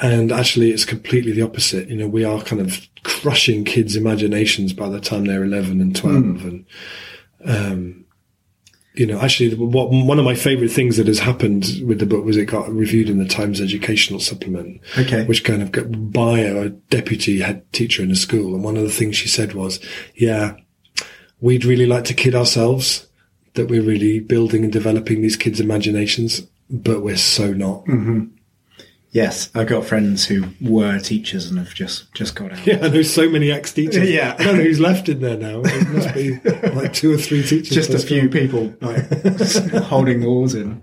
And actually it's completely the opposite. You know we are kind of crushing kids imaginations by the time they're 11 and 12 and um you know actually what one of my favorite things that has happened with the book was it got reviewed in the times educational supplement
Okay.
which kind of got by a deputy head teacher in a school. And one of the things she said was yeah we'd really like to kid ourselves that we're really building and developing these kids imaginations but we're so not.
Hmm Yes, I've got friends who were teachers and have just just got out.
Yeah, I know so many ex-teachers.
Yeah.
I don't know who's left in there now. It must be like two or three teachers.
just a few people like holding the walls in.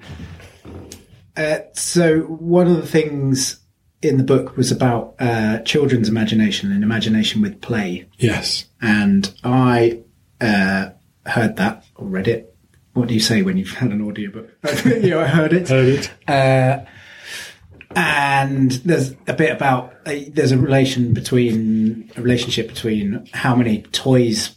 Uh, so one of the things in the book was about uh, children's imagination and imagination with play,
Yes.
and I uh, heard that or read it. What do you say when you've had an audiobook? you know, I heard it.
Heard it.
And there's a bit about uh, there's a relation between a relationship between how many toys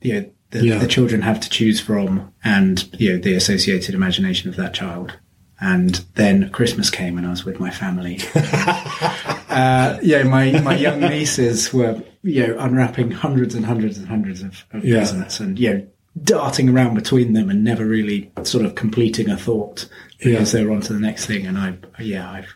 you know the,
Yeah.
the children have to choose from and you know the associated imagination of that child and then Christmas came and I was with my family. uh, yeah, my, my young nieces were, you know, unwrapping hundreds and hundreds and hundreds of, of
Yeah.
presents and, you know, darting around between them and never really sort of completing a thought because
Yeah.
they were on to the next thing. And I, yeah, I've,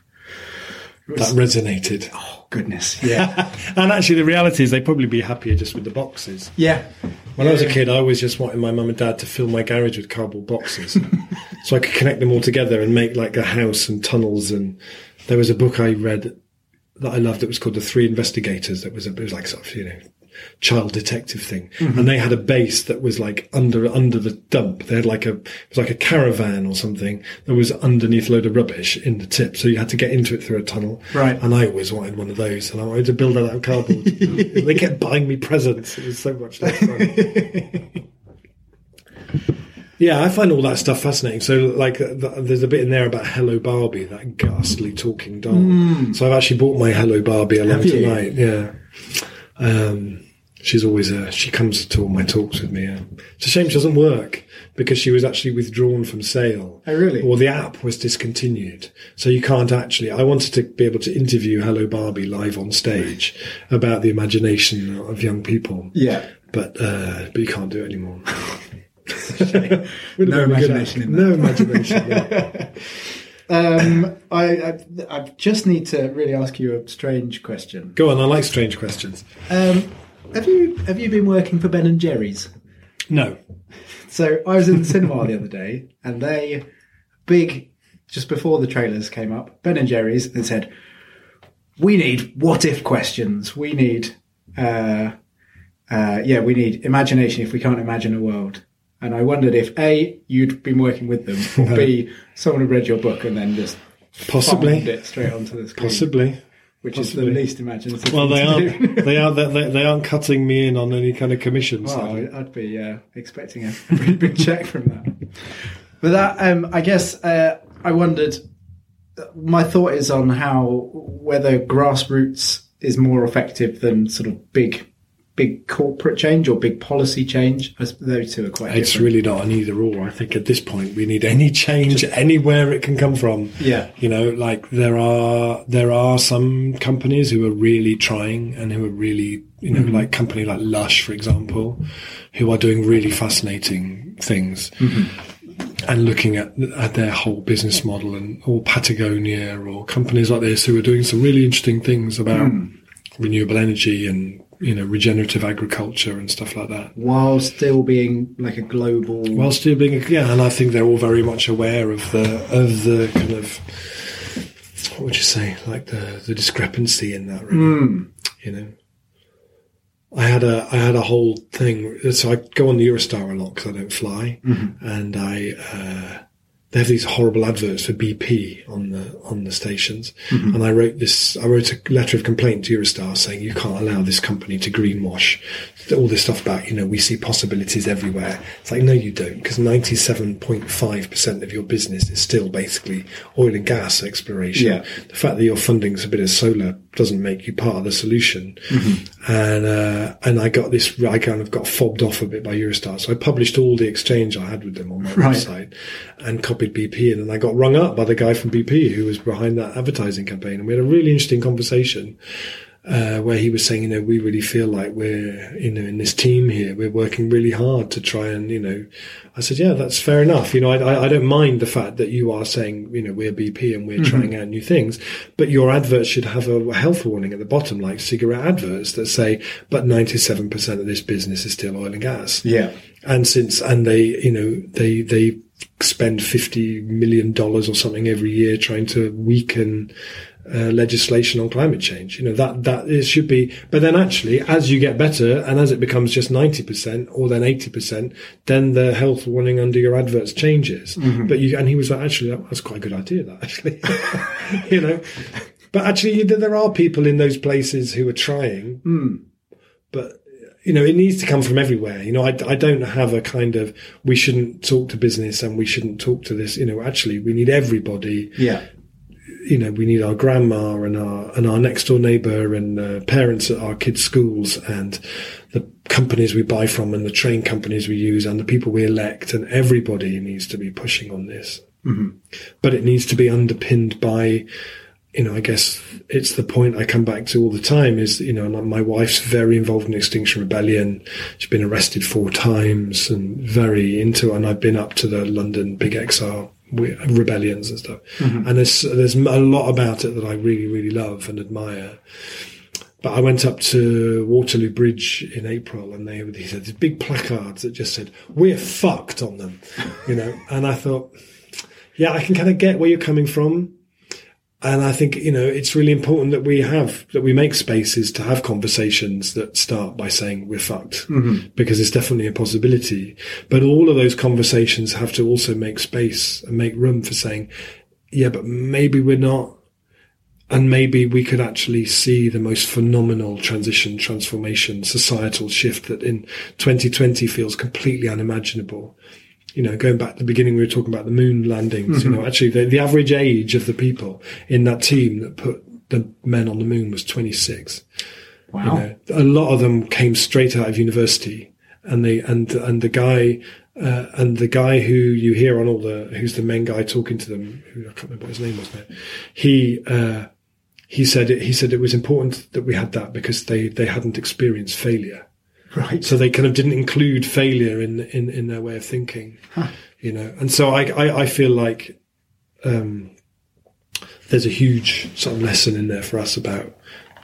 That resonated.
oh goodness, yeah,
and actually, the reality is they'd probably be happier just with the boxes.
yeah.
When I was a kid, I always just wanted my mum and dad to fill my garage with cardboard boxes, so I could connect them all together and make like a house and tunnels. And there was a book I read that I loved. It was called The Three Investigators. That was a, it was like sort of you know child detective thing, and they had a base that was like under under the dump. They had like a it was like a caravan or something that was underneath a load of rubbish in the tip, so you had to get into it through a tunnel.
Right.
And I always wanted one of those, and I wanted to build it out of cardboard. they kept buying me presents. It was so much fun. Yeah, I find all that stuff fascinating. So, like, th- there's a bit in there about Hello Barbie, that ghastly talking doll. So, I've actually bought my Hello Barbie along tonight. Yeah. Um, she's always uh, she comes to all my talks with me. Yeah. It's a shame she doesn't work because she was actually withdrawn from sale.
Oh, really?
Or the app was discontinued, so you can't actually. I wanted to be able to interview Hello Barbie live on stage about the imagination of young people.
Yeah.
But uh, but you can't do it anymore.
No imagination in.
No imagination. no.
Um, I, I I just need to really ask you a strange question.
Go on, I like strange questions.
Um, have you have you been working for Ben and Jerry's?
No.
So I was in the cinema the other day, and they big just before the trailers came up, Ben and Jerry's, and said, "We need what if questions. We need, uh, uh, yeah, we need imagination if we can't imagine a world." And I wondered if a you'd been working with them, or b someone had read your book and then just
Possibly.
it straight onto the screen,
Possibly.
Which
possibly.
is the least imaginative.
Well, they
thing to do.
aren't. They aren't. They, they aren't cutting me in on any kind of commission.
Well. I'd be uh, expecting a pretty big check from that. But that, um, I guess, uh, I wondered. My thought is on how whether grassroots is more effective than sort of big, big corporate change or big policy change. Those two are quite.
It's
different.
really not an either or. I think at this point we need any change anywhere it can come from.
Yeah.
You know, like there are there are some companies who are really trying and who are really you know, mm-hmm. like company like Lush, for example, who are doing really fascinating things. Mm-hmm. And looking at, at their whole business model and or Patagonia or companies like this who are doing some really interesting things about hmm. renewable energy and you know regenerative agriculture and stuff like that.
while still being like a global.
While still being, a, yeah, and I think they're all very much aware of the of the kind of what would you say, like the the discrepancy in that, really. You know, I had a I had a whole thing. So I go on the Eurostar a lot because I don't fly, and I. Uh, they have these horrible adverts for BP on the on the stations, mm-hmm. and I wrote this. I wrote a letter of complaint to Eurostar saying you can't allow this company to greenwash all this stuff about you know we see possibilities everywhere. It's like no, you don't, because ninety seven point five percent of your business is still basically oil and gas exploration.
Yeah.
The fact that you're funding a bit of solar doesn't make you part of the solution. And uh, and I got this. I kind of got fobbed off a bit by Eurostar, so I published all the exchange I had with them on my
Right.
website and copied BP in, and I got rung up by the guy from BP who was behind that advertising campaign, and we had a really interesting conversation. Uh, where he was saying, you know, we really feel like we're, you know, in this team here, we're working really hard to try and, you know, I said, yeah, that's fair enough. You know, I, I, don't mind the fact that you are saying, you know, we're BP and we're trying out new things, but your adverts should have a health warning at the bottom, like cigarette adverts that say, but 97% of this business is still oil and gas
Yeah.
and since and they you know they they spend 50 million dollars or something every year trying to weaken uh, legislation on climate change you know that that it should be but then actually as you get better and as it becomes just 90% or then 80% then the health warning under your adverts changes but you and he was like actually that, that's quite a good idea that actually you know but actually there there are people in those places who are trying but you know, it needs to come from everywhere. You know, I, I don't have a kind of we shouldn't talk to business and we shouldn't talk to this. You know, actually, we need everybody.
Yeah.
You know, we need our grandma and our and our next door neighbour and uh, parents at our kids' schools and the companies we buy from and the train companies we use and the people we elect and everybody needs to be pushing on this. Mm-hmm. But it needs to be underpinned by you know, I guess it's the point I come back to all the time is, you know, my wife's very involved in Extinction Rebellion. She's been arrested four times and very into, and I've been up to the London Big we- rebellions and stuff. Mm-hmm. And there's there's a lot about it that I really really love and admire. But I went up to Waterloo Bridge in April, and they had these big placards that just said "We're fucked" on them, you know. And I thought, yeah, I can kind of get where you're coming from, and I think you know it's really important that we have that we make spaces to have conversations that start by saying we're fucked, mm-hmm. because it's definitely a possibility. But all of those conversations have to also make space and make room for saying, yeah, but maybe we're not and maybe we could actually see the most phenomenal transition, transformation, societal shift that in 2020 feels completely unimaginable. You know, going back to the beginning, we were talking about the moon landings. You know, actually, the, the average age of the people in that team that put the men on the moon was 26.
Wow.
You know, a lot of them came straight out of university, and they and and the guy uh, and the guy who you hear on all the who's the main guy talking to them, who I can't remember what his name was now. He uh, he said it, he said it was important that we had that because they they hadn't experienced failure,
Right.
so they kind of didn't include failure in in in their way of thinking, you know. And so I I, I feel like um, there's a huge sort of lesson in there for us about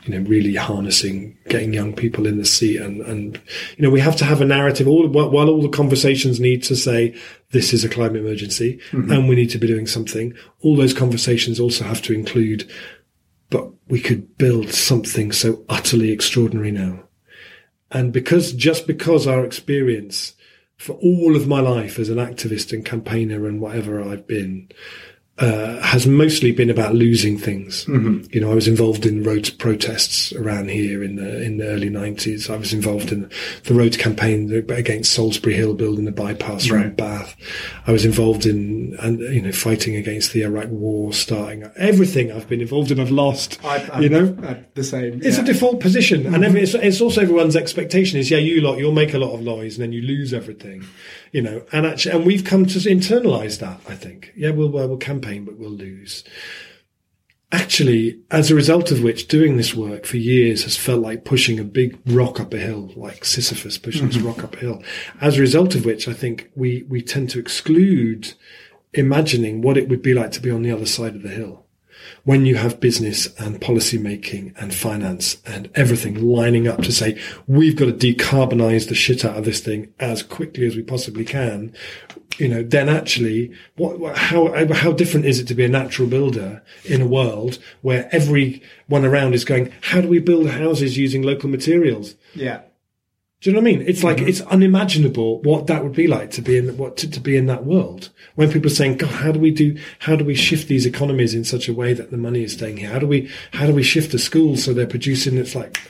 you know really harnessing getting young people in the seat and and you know we have to have a narrative all while, while all the conversations need to say this is a climate emergency and we need to be doing something all those conversations also have to include but we could build something so utterly extraordinary now and because just because our experience for all of my life as an activist and campaigner and whatever I've been uh, has mostly been about losing things. You know, I was involved in road protests around here in the in the early nineties. I was involved in the road campaign against Solsbury Hill, building the bypass around Bath. I was involved in and you know fighting against the Iraq War, starting everything I've been involved in. I've lost. you know,
the same.
it's
yeah.
a default position, and every, it's, it's also everyone's expectation is, yeah, you lot, you'll make a lot of noise, and then you lose everything, you know. And actually, and we've come to internalize that. I think, yeah, we'll we'll campaign, but we'll lose. Actually, as a result of which, doing this work for years has felt like pushing a big rock up a hill, like Sisyphus pushing this mm-hmm. rock up a hill. As a result of which, I think we we tend to exclude imagining what it would be like to be on the other side of the hill when you have business and policy making and finance and everything lining up to say we've got to decarbonize the shit out of this thing as quickly as we possibly can you know then actually what, how how different is it to be a natural builder in a world where everyone around is going how do we build houses using local materials
yeah.
Do you know what I mean? It's like mm-hmm. it's unimaginable what that would be like to be in what to, to be in that world. When people are saying, "God, how do we do? How do we shift these economies in such a way that the money is staying here? How do we how do we shift the schools so they're producing?" It's like,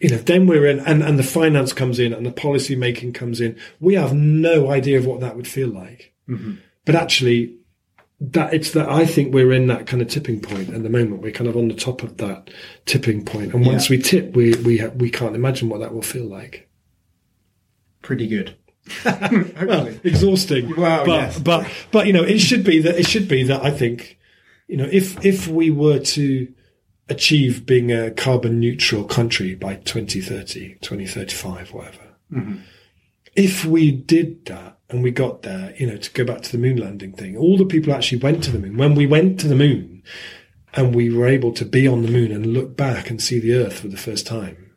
you know, then we're in, and and the finance comes in, and the policy making comes in. We have no idea of what that would feel like. Mm-hmm. But actually, that it's that I think we're in that kind of tipping point at the moment. We're kind of on the top of that tipping point, and once
Yeah.
we tip, we we we can't imagine what that will feel like.
Pretty good.
well, exhausting.
Well,
but
yes.
but but you know, it should be that it should be that I think, you know, if if we were to achieve being a carbon neutral country by 2030, 2035, whatever. Mm-hmm. If we did that and we got there, you know, to go back to the moon landing thing, all the people actually went to the moon. When we went to the moon and we were able to be on the moon and look back and see the earth for the first time,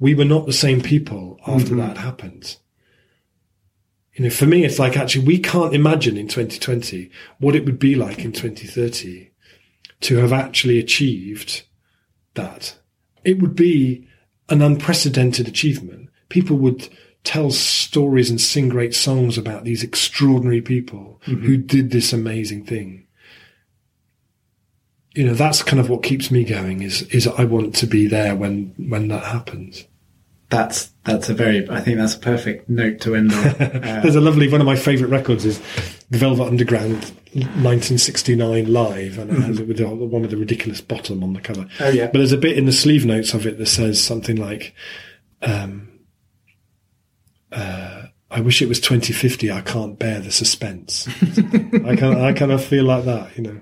we were not the same people after mm-hmm. that happened you know, for me, it's like actually we can't imagine in 2020 what it would be like in 2030 to have actually achieved that. It would be an unprecedented achievement. People would tell stories and sing great songs about these extraordinary people mm-hmm. who did this amazing thing. You know, that's kind of what keeps me going is, is I want to be there when, when that happens.
That's that's a very. I think that's a perfect note to end on. Uh,
There's a lovely one of my favourite records is the Velvet Underground 1969 live, and it has it with the, one with the ridiculous bottom on the cover.
Mm-hmm. Oh, yeah.
But there's a bit in the sleeve notes of it that says something like, um, uh, "I wish it was 2050. I can't bear the suspense." I kind I kind of feel like that, you know.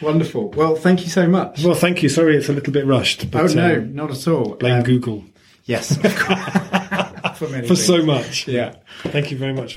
Wonderful. Well, thank you so much.
Well, thank you. Sorry, it's a little bit rushed.
oh no,
um,
not at all.
blame
Um,
Google
Yes, of course. for many
for so much.
Yeah.
Thank you very much.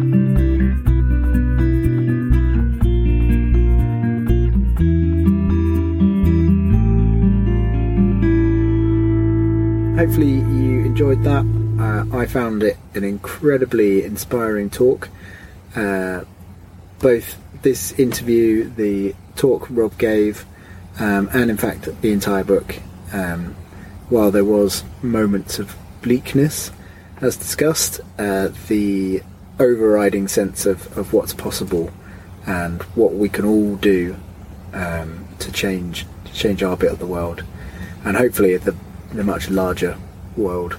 Hopefully, you enjoyed that. Uh, I found it an incredibly inspiring talk. Uh, both this interview, the talk Rob gave, um, and in fact the entire book. Um, while there was moments of bleakness, as discussed, uh, the overriding sense of, of what's possible and what we can all do um, to change to change our bit of the world, and hopefully the the much larger world.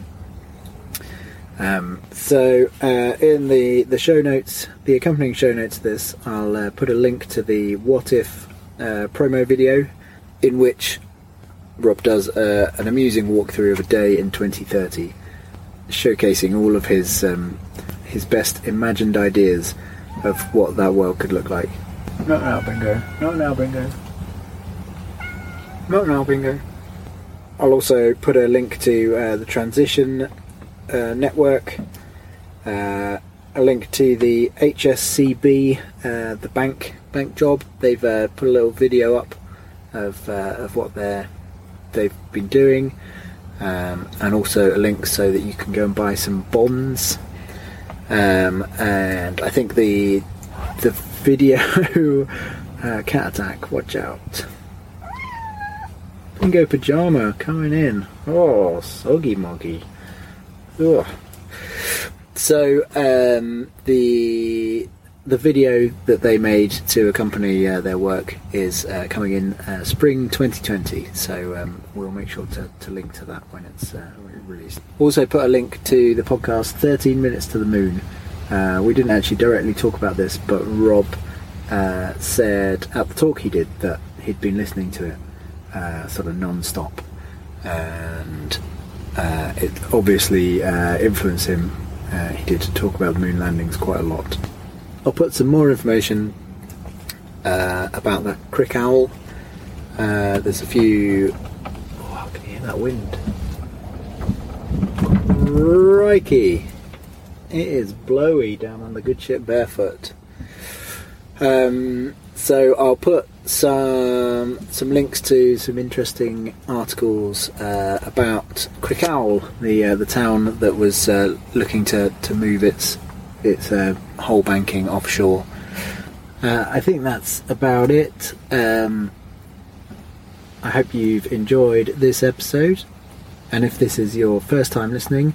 Um, so, uh, in the, the show notes, the accompanying show notes to this, I'll uh, put a link to the What If uh, promo video, in which Rob does uh, an amusing walkthrough of a day in 2030, showcasing all of his um, his best imagined ideas of what that world could look like. Not now, bingo. Not now, bingo. Not now, bingo. I'll also put a link to uh, the transition uh, network, uh, a link to the HSCB, uh, the bank bank job. They've uh, put a little video up of uh, of what they're they've been doing, um, and also a link so that you can go and buy some bonds. Um, and I think the the video cat attack. Watch out. Bingo pajama coming in. Oh, soggy moggy. Ugh. So um, the the video that they made to accompany uh, their work is uh, coming in uh, spring 2020. So um, we'll make sure to, to link to that when it's uh, released. Also, put a link to the podcast 13 Minutes to the Moon. Uh, we didn't actually directly talk about this, but Rob uh, said at the talk he did that he'd been listening to it uh, sort of non-stop, and uh, it obviously uh, influenced him. Uh, he did talk about the moon landings quite a lot. I'll put some more information uh, about the Crickhowell. Uh, there's a few. Oh, I can hear that wind. Crikey! It is blowy down on the good ship barefoot. Um, so I'll put some some links to some interesting articles uh, about Crickhowell, the uh, the town that was uh, looking to, to move its its uh, whole banking offshore. Uh, I think that's about it. Um, I hope you've enjoyed this episode, and if this is your first time listening,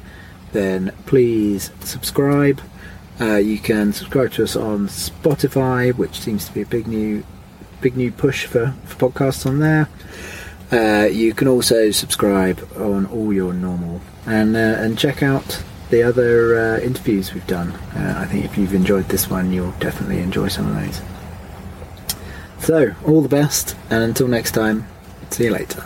then please subscribe. Uh, you can subscribe to us on Spotify, which seems to be a big new big new push for, for podcasts on there. Uh, you can also subscribe on all your normal and uh, and check out the other uh, interviews we've done. Uh, I think if you've enjoyed this one, you'll definitely enjoy some of those. So, all the best, and until next time, see you later.